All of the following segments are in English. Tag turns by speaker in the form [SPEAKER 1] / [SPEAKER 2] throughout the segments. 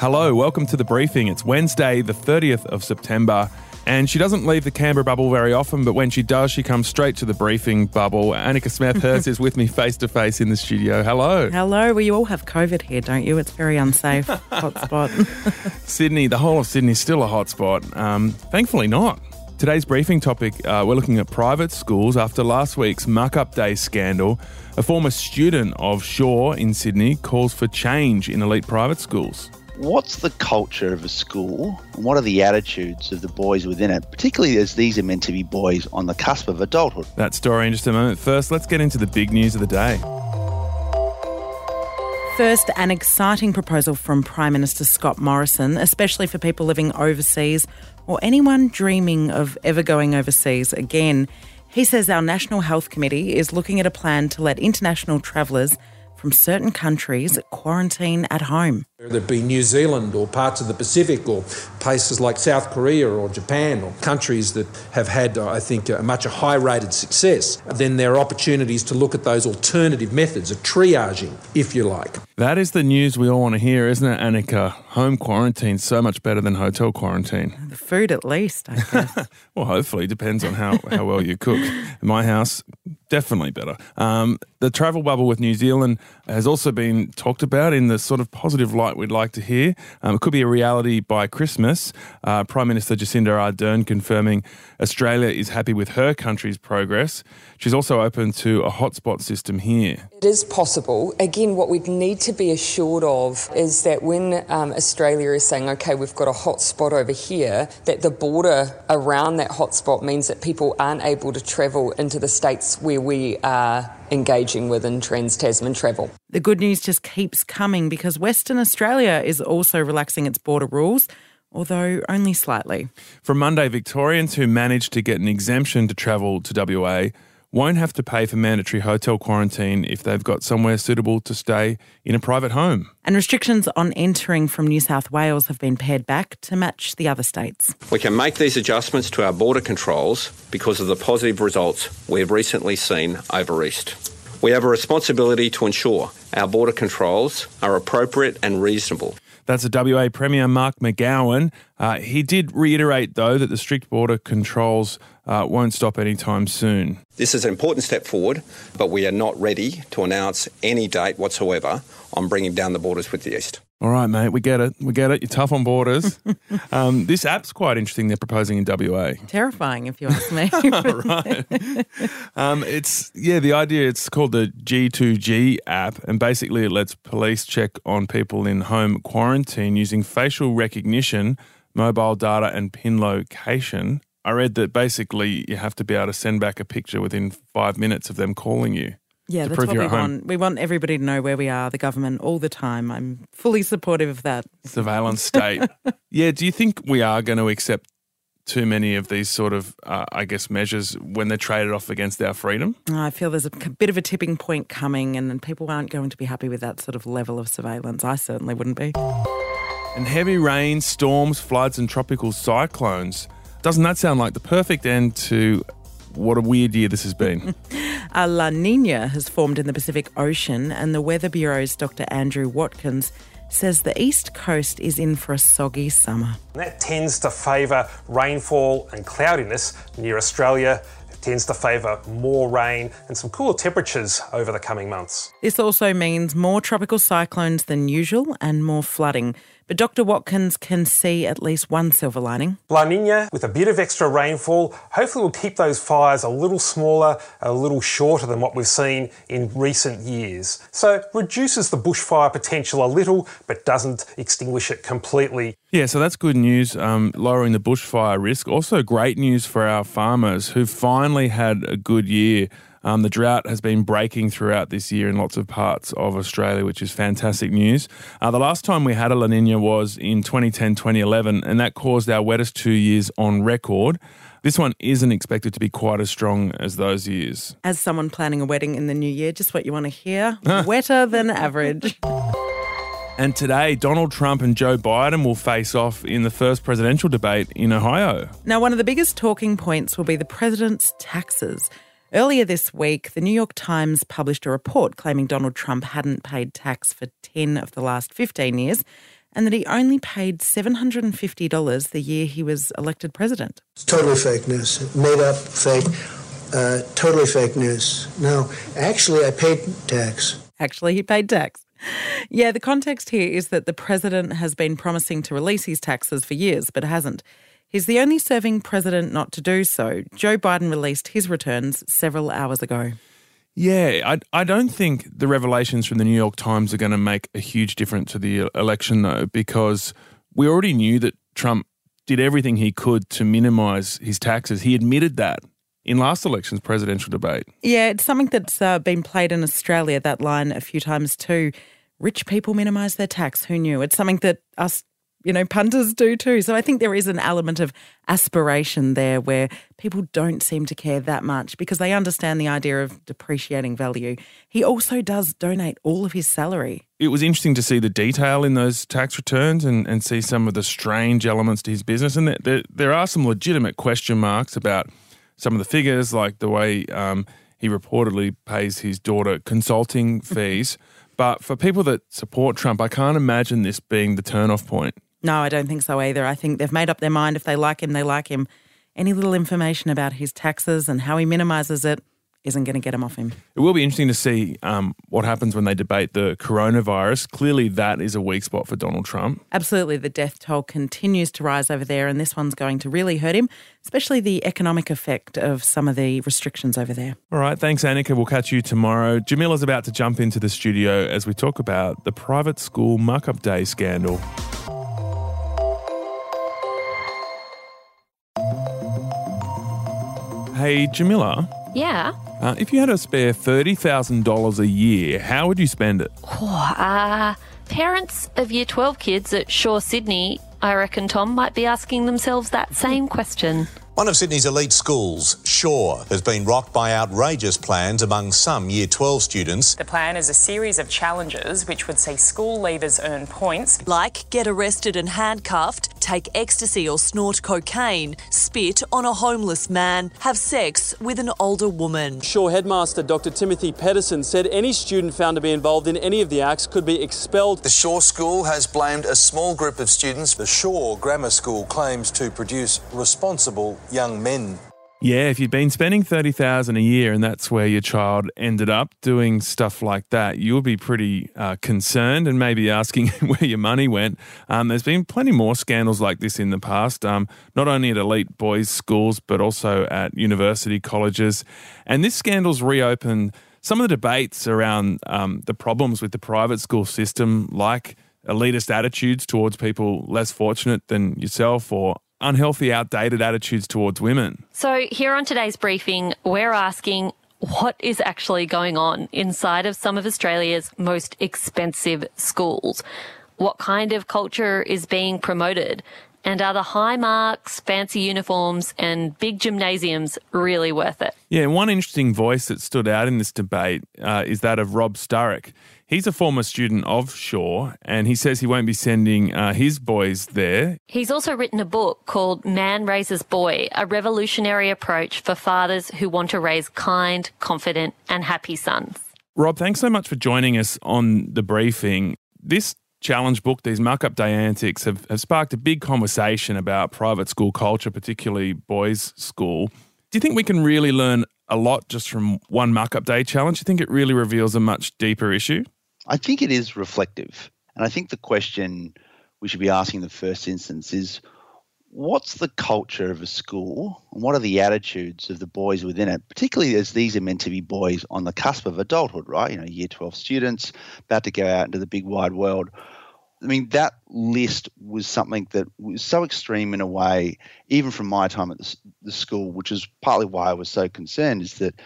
[SPEAKER 1] Hello, welcome to the briefing. It's Wednesday, the 30th of September. And she doesn't leave the Canberra bubble very often, but when she does, she comes straight to the briefing bubble. Annika Smethurst is with me face to face in the studio. Hello.
[SPEAKER 2] Hello. Well, you all have COVID here, don't you? It's very unsafe. hotspot.
[SPEAKER 1] Sydney, the whole of Sydney is still a hotspot. Um, thankfully not. Today's briefing topic uh, we're looking at private schools after last week's muck up day scandal. A former student of Shore in Sydney calls for change in elite private schools
[SPEAKER 3] what's the culture of a school and what are the attitudes of the boys within it, particularly as these are meant to be boys on the cusp of adulthood?
[SPEAKER 1] That story in just a moment. First, let's get into the big news of the day.
[SPEAKER 2] First, an exciting proposal from Prime Minister Scott Morrison, especially for people living overseas or anyone dreaming of ever going overseas again. He says our National Health Committee is looking at a plan to let international travellers from certain countries quarantine at home.
[SPEAKER 4] Whether it be New Zealand or parts of the Pacific or places like South Korea or Japan or countries that have had, I think, a much a high rated success, then there are opportunities to look at those alternative methods, of triaging, if you like.
[SPEAKER 1] That is the news we all want to hear, isn't it, Annika? Home quarantine so much better than hotel quarantine.
[SPEAKER 2] The food, at least, I guess.
[SPEAKER 1] well, hopefully, depends on how, how well you cook. In my house, definitely better. Um, the travel bubble with New Zealand has also been talked about in the sort of positive light we'd like to hear. Um, it could be a reality by Christmas. Uh, Prime Minister Jacinda Ardern confirming Australia is happy with her country's progress. She's also open to a hotspot system here.
[SPEAKER 5] It is possible. Again, what we'd need to be assured of is that when um, Australia is saying, okay, we've got a hotspot over here, that the border around that hotspot means that people aren't able to travel into the states where we are engaging with in Trans Tasman travel.
[SPEAKER 2] The good news just keeps coming because Western Australia is also relaxing its border rules although only slightly.
[SPEAKER 1] From Monday, Victorians who managed to get an exemption to travel to WA won't have to pay for mandatory hotel quarantine if they've got somewhere suitable to stay in a private home.
[SPEAKER 2] And restrictions on entering from New South Wales have been pared back to match the other states.
[SPEAKER 6] We can make these adjustments to our border controls because of the positive results we've recently seen over East. We have a responsibility to ensure our border controls are appropriate and reasonable.
[SPEAKER 1] That's a WA Premier Mark McGowan. Uh, he did reiterate, though, that the strict border controls uh, won't stop anytime soon.
[SPEAKER 6] This is an important step forward, but we are not ready to announce any date whatsoever on bringing down the borders with the East.
[SPEAKER 1] All right, mate, we get it. We get it. You're tough on borders. um, this app's quite interesting. They're proposing in WA.
[SPEAKER 2] Terrifying, if you ask me.
[SPEAKER 1] right. Um, it's yeah. The idea. It's called the G2G app, and basically it lets police check on people in home quarantine using facial recognition, mobile data, and pin location. I read that basically you have to be able to send back a picture within five minutes of them calling you.
[SPEAKER 2] Yeah, that's what we want. We want everybody to know where we are, the government, all the time. I'm fully supportive of that.
[SPEAKER 1] Surveillance state. yeah, do you think we are going to accept too many of these sort of, uh, I guess, measures when they're traded off against our freedom?
[SPEAKER 2] I feel there's a bit of a tipping point coming, and people aren't going to be happy with that sort of level of surveillance. I certainly wouldn't be.
[SPEAKER 1] And heavy rain, storms, floods, and tropical cyclones. Doesn't that sound like the perfect end to what a weird year this has been?
[SPEAKER 2] A uh, La Nina has formed in the Pacific Ocean, and the Weather Bureau's Dr. Andrew Watkins says the east coast is in for a soggy summer.
[SPEAKER 7] That tends to favour rainfall and cloudiness near Australia. It tends to favour more rain and some cooler temperatures over the coming months.
[SPEAKER 2] This also means more tropical cyclones than usual and more flooding. But Dr. Watkins can see at least one silver lining.
[SPEAKER 7] La Nina, with a bit of extra rainfall, hopefully will keep those fires a little smaller, a little shorter than what we've seen in recent years. So reduces the bushfire potential a little, but doesn't extinguish it completely.
[SPEAKER 1] Yeah, so that's good news, um, lowering the bushfire risk. Also, great news for our farmers who finally had a good year. Um, the drought has been breaking throughout this year in lots of parts of Australia, which is fantastic news. Uh, the last time we had a La Nina was in 2010 2011, and that caused our wettest two years on record. This one isn't expected to be quite as strong as those years.
[SPEAKER 2] As someone planning a wedding in the new year, just what you want to hear wetter than average.
[SPEAKER 1] And today, Donald Trump and Joe Biden will face off in the first presidential debate in Ohio.
[SPEAKER 2] Now, one of the biggest talking points will be the president's taxes. Earlier this week, the New York Times published a report claiming Donald Trump hadn't paid tax for 10 of the last 15 years. and that he only paid $750 the year he was elected president.
[SPEAKER 8] It's totally fake news, made up, fake, uh, totally fake news. No, actually, I paid tax.
[SPEAKER 2] Actually, he paid tax. Yeah, the context here is that the president has been promising to release his taxes for years, but hasn't. He's the only serving president not to do so. Joe Biden released his returns several hours ago.
[SPEAKER 1] Yeah, I, I don't think the revelations from the New York Times are going to make a huge difference to the election, though, because we already knew that Trump did everything he could to minimise his taxes. He admitted that in last election's presidential debate.
[SPEAKER 2] Yeah, it's something that's uh, been played in Australia, that line, a few times too. Rich people minimise their tax. Who knew? It's something that us you know, punters do too. So I think there is an element of aspiration there where people don't seem to care that much because they understand the idea of depreciating value. He also does donate all of his salary.
[SPEAKER 1] It was interesting to see the detail in those tax returns and, and see some of the strange elements to his business. And there, there are some legitimate question marks about some of the figures, like the way um, he reportedly pays his daughter consulting fees. But for people that support Trump, I can't imagine this being the turnoff point.
[SPEAKER 2] No, I don't think so either. I think they've made up their mind. If they like him, they like him. Any little information about his taxes and how he minimises it isn't going to get him off him.
[SPEAKER 1] It will be interesting to see um, what happens when they debate the coronavirus. Clearly, that is a weak spot for Donald Trump.
[SPEAKER 2] Absolutely. The death toll continues to rise over there, and this one's going to really hurt him, especially the economic effect of some of the restrictions over there.
[SPEAKER 1] All right. Thanks, Annika. We'll catch you tomorrow. Jamila's about to jump into the studio as we talk about the private school muck up day scandal. Hey, Jamila.
[SPEAKER 9] Yeah.
[SPEAKER 1] Uh, if you had a spare $30,000 a year, how would you spend it?
[SPEAKER 9] Oh, uh, parents of year 12 kids at Shore Sydney, I reckon, Tom, might be asking themselves that same question.
[SPEAKER 10] One of Sydney's elite schools, Shore, has been rocked by outrageous plans among some Year 12 students.
[SPEAKER 11] The plan is a series of challenges which would see school leavers earn points.
[SPEAKER 12] Like get arrested and handcuffed, take ecstasy or snort cocaine, spit on a homeless man, have sex with an older woman.
[SPEAKER 13] Shore headmaster Dr. Timothy Pedersen said any student found to be involved in any of the acts could be expelled.
[SPEAKER 14] The Shore School has blamed a small group of students.
[SPEAKER 15] The Shore Grammar School claims to produce responsible young men.
[SPEAKER 1] Yeah, if you've been spending thirty thousand a year and that's where your child ended up doing stuff like that, you'll be pretty uh, concerned and maybe asking where your money went. Um, there's been plenty more scandals like this in the past, um, not only at elite boys' schools but also at university colleges. And this scandal's reopened some of the debates around um, the problems with the private school system, like elitist attitudes towards people less fortunate than yourself or unhealthy, outdated attitudes towards women.
[SPEAKER 9] So, here on today's briefing, we're asking what is actually going on inside of some of Australia's most expensive schools? What kind of culture is being promoted? And are the high marks, fancy uniforms, and big gymnasiums really worth it?
[SPEAKER 1] Yeah, one interesting voice that stood out in this debate uh, is that of Rob Sturrock. He's a former student of Shore, and he says he won't be sending uh, his boys there.
[SPEAKER 9] He's also written a book called Man Raises Boy, a revolutionary approach for fathers who want to raise kind, confident, and happy sons.
[SPEAKER 1] Rob, thanks so much for joining us on the briefing. This challenge book, these muck up day antics, have, have sparked a big conversation about private school culture, particularly boys' school. Do you think we can really learn a lot just from one muck up day challenge? Do you think it really reveals a much deeper issue?
[SPEAKER 3] I think it is reflective. And I think the question we should be asking in the first instance is what's the culture of a school and what are the attitudes of the boys within it, particularly as these are meant to be boys on the cusp of adulthood, right? You know, year 12 students about to go out into the big wide world. I mean, that list was something that was so extreme in a way, even from my time at the, the school, which is partly why I was so concerned, is that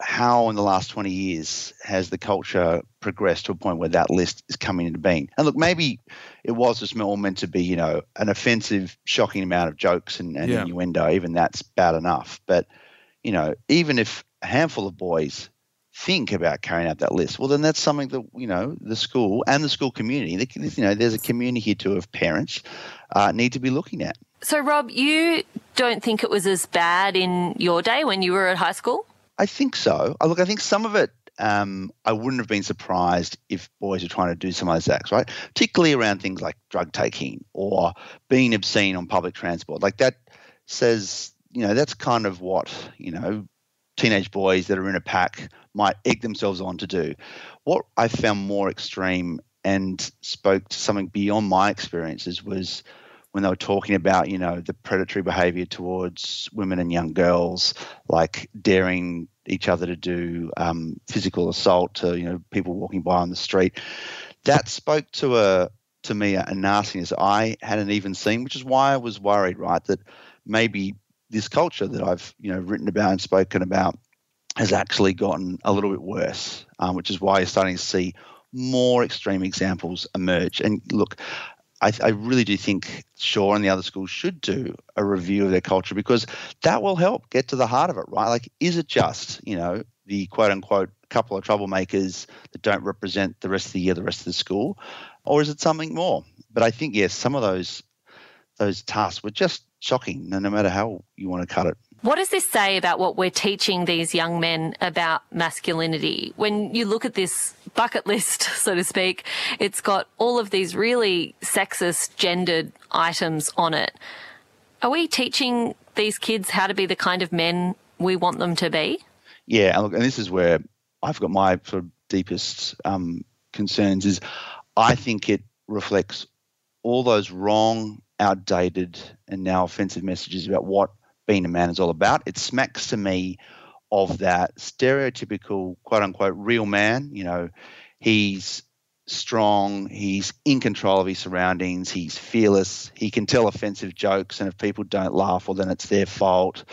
[SPEAKER 3] how in the last 20 years has the culture progressed to a point where that list is coming into being? And look, maybe it was just all meant to be, you know, an offensive, shocking amount of jokes and, and yeah. innuendo. Even that's bad enough. But, you know, even if a handful of boys think about carrying out that list, well, then that's something that, you know, the school and the school community, the, you know, there's a community here too of parents uh, need to be looking at.
[SPEAKER 9] So, Rob, you don't think it was as bad in your day when you were at high school?
[SPEAKER 3] I think so. Look, I think some of it um, I wouldn't have been surprised if boys were trying to do some of those acts, right? Particularly around things like drug taking or being obscene on public transport. Like that says, you know, that's kind of what, you know, teenage boys that are in a pack might egg themselves on to do. What I found more extreme and spoke to something beyond my experiences was when they were talking about, you know, the predatory behavior towards women and young girls, like daring each other to do um, physical assault to, you know, people walking by on the street. That spoke to a to me a nastiness I hadn't even seen, which is why I was worried, right, that maybe this culture that I've you know written about and spoken about has actually gotten a little bit worse, um, which is why you're starting to see more extreme examples emerge. And look, I, I, really do think Shore and the other schools should do a review of their culture because that will help get to the heart of it, right? Like, is it just, you know, the quote unquote couple of troublemakers that don't represent the rest of the year, the rest of the school, or is it something more? But I think yes, some of those those tasks were just shocking, no matter how you want to cut it.
[SPEAKER 9] What does this say about what we're teaching these young men about masculinity? When you look at this bucket list, so to speak, it's got all of these really sexist, gendered items on it. Are we teaching these kids how to be the kind of men we want them to be?
[SPEAKER 3] Yeah, and, this is where I've got my sort of deepest um, concerns. Is I think it reflects all those wrong, outdated, and now offensive messages about what being a man is all about. It smacks to me of that stereotypical quote unquote real man. You know, he's strong, he's in control of his surroundings, he's fearless, he can tell offensive jokes, and if people don't laugh, well, then it's their fault.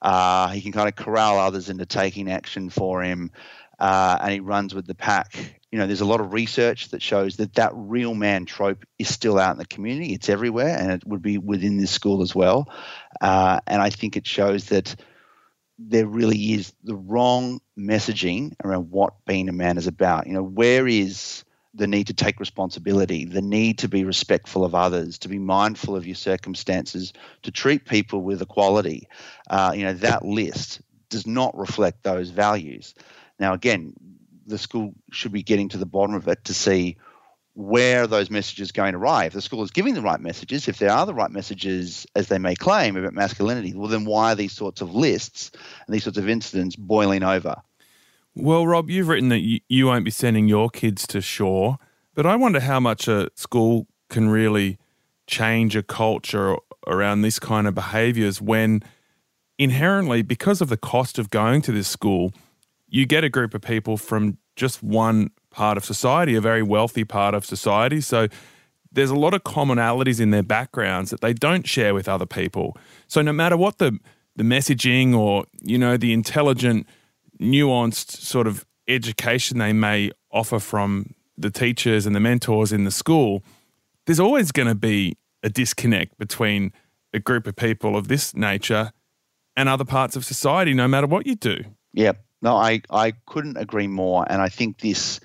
[SPEAKER 3] Uh, he can kind of corral others into taking action for him, uh, and he runs with the pack. You know, there's a lot of research that shows that that real man trope is still out in the community. It's everywhere, and it would be within this school as well. Uh, and I think it shows that there really is the wrong messaging around what being a man is about. You know, where is the need to take responsibility, the need to be respectful of others, to be mindful of your circumstances, to treat people with equality. Uh, you know, that list does not reflect those values. Now, again, the school should be getting to the bottom of it to see where those messages going to arrive. the school is giving the right messages, if there are the right messages as they may claim about masculinity, well, then why are these sorts of lists and these sorts of incidents boiling over?
[SPEAKER 1] Well, Rob, you've written that you, you won't be sending your kids to shore, but I wonder how much a school can really change a culture around this kind of behaviours when inherently, because of the cost of going to this school, you get a group of people from just one part of society, a very wealthy part of society. So there's a lot of commonalities in their backgrounds that they don't share with other people. So no matter what the the messaging or you know the intelligent nuanced sort of education they may offer from the teachers and the mentors in the school, there's always going to be a disconnect between a group of people of this nature and other parts of society, no matter what you do.
[SPEAKER 3] Yeah, no, I, I couldn't agree more. And I think this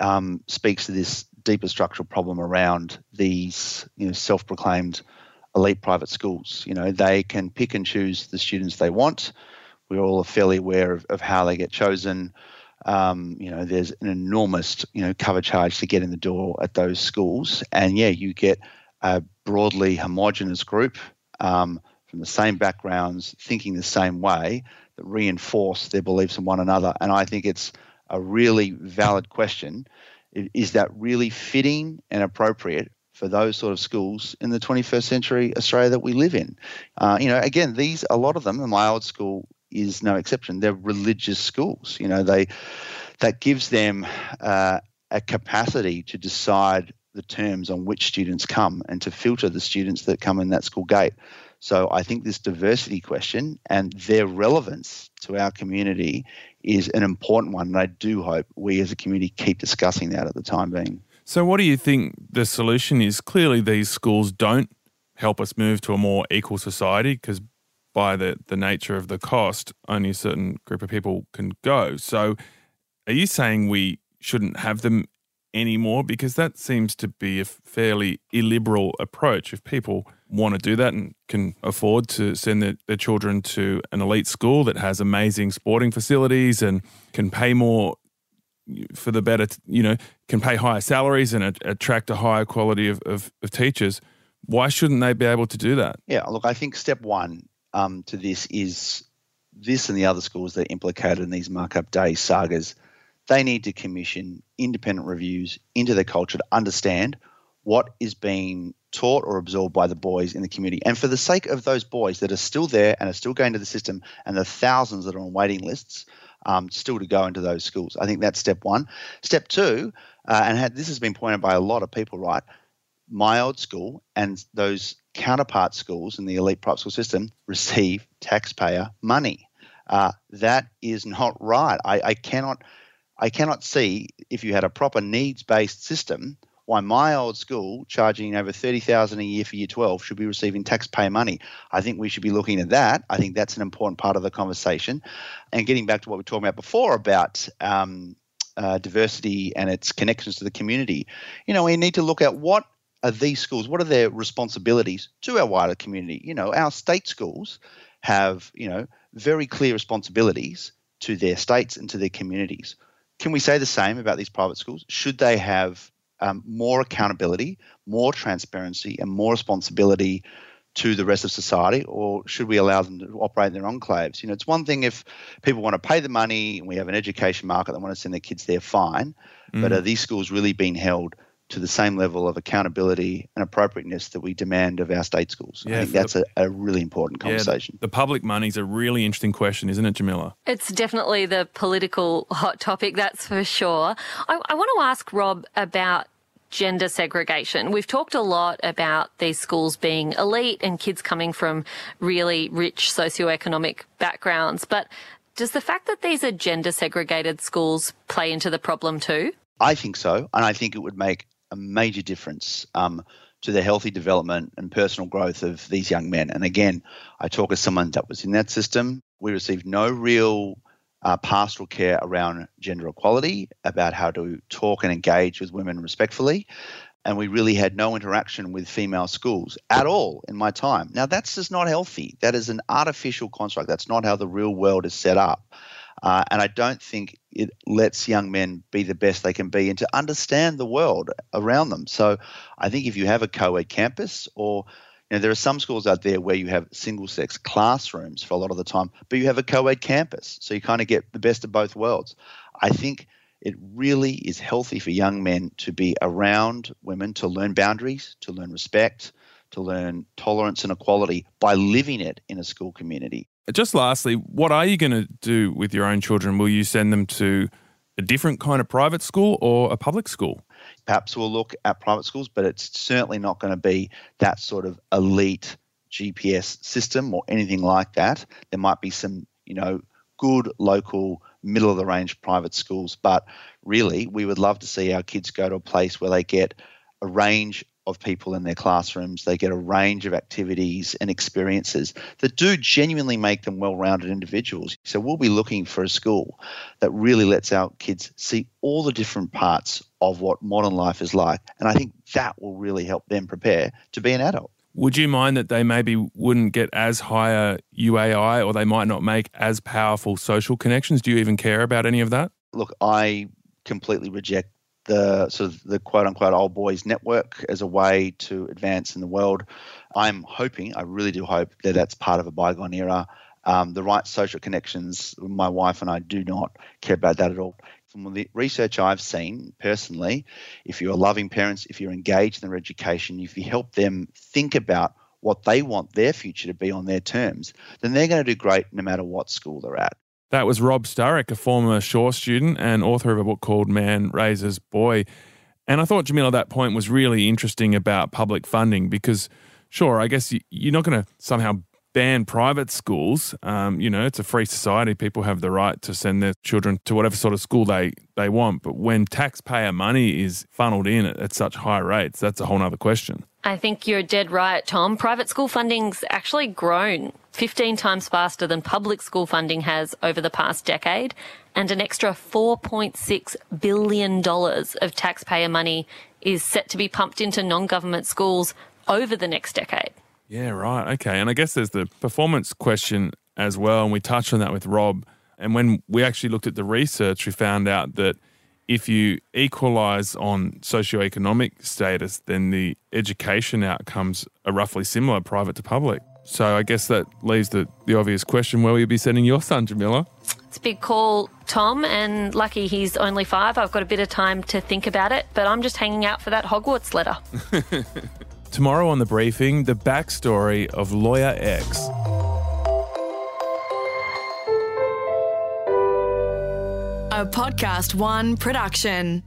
[SPEAKER 3] um, speaks to this deeper structural problem around these you know, self proclaimed elite private schools. You know, they can pick and choose the students they want we're all fairly aware of, of how they get chosen. Um, you know, there's an enormous, you know, cover charge to get in the door at those schools. And yeah, you get a broadly homogenous group um, from the same backgrounds, thinking the same way, that reinforce their beliefs in one another. And I think it's a really valid question. Is that really fitting and appropriate for those sort of schools in the 21st century Australia that we live in? Uh, you know, again, these a lot of them in my old school is no exception. They're religious schools. You know, they that gives them uh, a capacity to decide the terms on which students come and to filter the students that come in that school gate. So I think this diversity question and their relevance to our community is an important one. And I do hope we as a community keep discussing that at the time being.
[SPEAKER 1] So, what do you think the solution is? Clearly, these schools don't help us move to a more equal society because by the, the nature of the cost, only a certain group of people can go. So, are you saying we shouldn't have them anymore? Because that seems to be a fairly illiberal approach. If people want to do that and can afford to send their, their children to an elite school that has amazing sporting facilities and can pay more for the better, you know, can pay higher salaries and a- attract a higher quality of, of, of teachers. Why shouldn't they be able to do that?
[SPEAKER 3] Yeah, look, I think step one um, to this is this and the other schools that are implicated in these markup day sagas. They need to commission independent reviews into their culture to understand what is being taught or absorbed by the boys in the community. And for the sake of those boys that are still there and are still going to the system and the thousands that are on waiting lists, um, still to go into those schools. I think that's step one. Step two, uh, and had, this has been pointed by a lot of people, right? My old school and those counterpart schools in the elite private school system receive taxpayer money. Uh, that is not right. I, I cannot, I cannot see if you had a proper needs-based system why my old school charging over 30,000 a year for year 12 should be receiving taxpayer money. I think we should be looking at that. I think that's an important part of the conversation. And getting back to what we were talking about before about um, uh, diversity and its connections to the community, you know, we need to look at what are these schools, what are their responsibilities to our wider community? You know, our state schools have, you know, very clear responsibilities to their states and to their communities. Can we say the same about these private schools? Should they have um, more accountability, more transparency, and more responsibility to the rest of society, or should we allow them to operate in their enclaves? You know, it's one thing if people want to pay the money and we have an education market that want to send their kids there, fine. Mm. But are these schools really being held to the same level of accountability and appropriateness that we demand of our state schools? Yeah, I think that's the, a, a, really important conversation.
[SPEAKER 1] Yeah, the public money is a really interesting question, isn't it, Jamila?
[SPEAKER 9] It's definitely the political hot topic, that's for sure. I, I want to ask Rob about gender segregation. We've talked a lot about these schools being elite and kids coming from really rich socioeconomic backgrounds, but does the fact that these are gender segregated schools play into the problem too?
[SPEAKER 3] I think so, and I think it would make a major difference um, to the healthy development and personal growth of these young men. And again, I talk as someone that was in that system. We received no real uh, pastoral care around gender equality, about how to talk and engage with women respectfully. And we really had no interaction with female schools at all in my time. Now, that's just not healthy. That is an artificial construct. That's not how the real world is set up. Uh, and I don't think it lets young men be the best they can be and to understand the world around them. So I think if you have a co ed campus or you know, there are some schools out there where you have single sex classrooms for a lot of the time, but you have a co ed campus. So you kind of get the best of both worlds. I think it really is healthy for young men to be around women to learn boundaries, to learn respect, to learn tolerance and equality by living it in a school community.
[SPEAKER 1] Just lastly, what are you going to do with your own children? Will you send them to a different kind of private school or a public school?
[SPEAKER 3] Perhaps we'll look at private schools, but it's certainly not going to be that sort of elite GPS system or anything like that. There might be some, you know, good local middle of the range private schools, but really we would love to see our kids go to a place where they get a range of people in their classrooms. They get a range of activities and experiences that do genuinely make them well rounded individuals. So we'll be looking for a school that really lets our kids see all the different parts of what modern life is like. And I think that will really help them prepare to be an adult.
[SPEAKER 1] Would you mind that they maybe wouldn't get as higher UAI or they might not make as powerful social connections? Do you even care about any of that?
[SPEAKER 3] Look, I completely reject the sort of the quote unquote old boys network as a way to advance in the world. I'm hoping, I really do hope that that's part of a bygone era. Um, the right social connections, my wife and I do not care about that at all. From the research I've seen personally, if you're loving parents, if you're engaged in their education, if you help them think about what they want their future to be on their terms, then they're going to do great no matter what school they're at.
[SPEAKER 1] That was Rob Sturrock, a former Shore student and author of a book called Man Raises Boy. And I thought Jamila, that point was really interesting about public funding because, sure, I guess you're not going to somehow ban private schools. Um, you know, it's a free society. People have the right to send their children to whatever sort of school they, they want. But when taxpayer money is funneled in at, at such high rates, that's a whole other question.
[SPEAKER 9] I think you're dead right, Tom. Private school funding's actually grown 15 times faster than public school funding has over the past decade, and an extra $4.6 billion of taxpayer money is set to be pumped into non government schools over the next decade.
[SPEAKER 1] Yeah, right. Okay. And I guess there's the performance question as well. And we touched on that with Rob. And when we actually looked at the research, we found out that if you equalise on socioeconomic status, then the education outcomes are roughly similar, private to public. So I guess that leaves the, the obvious question where will you be sending your son, Jamila?
[SPEAKER 9] It's a big call, Tom, and lucky he's only five. I've got a bit of time to think about it, but I'm just hanging out for that Hogwarts letter.
[SPEAKER 1] Tomorrow on the briefing, the backstory of Lawyer X.
[SPEAKER 16] A Podcast One production.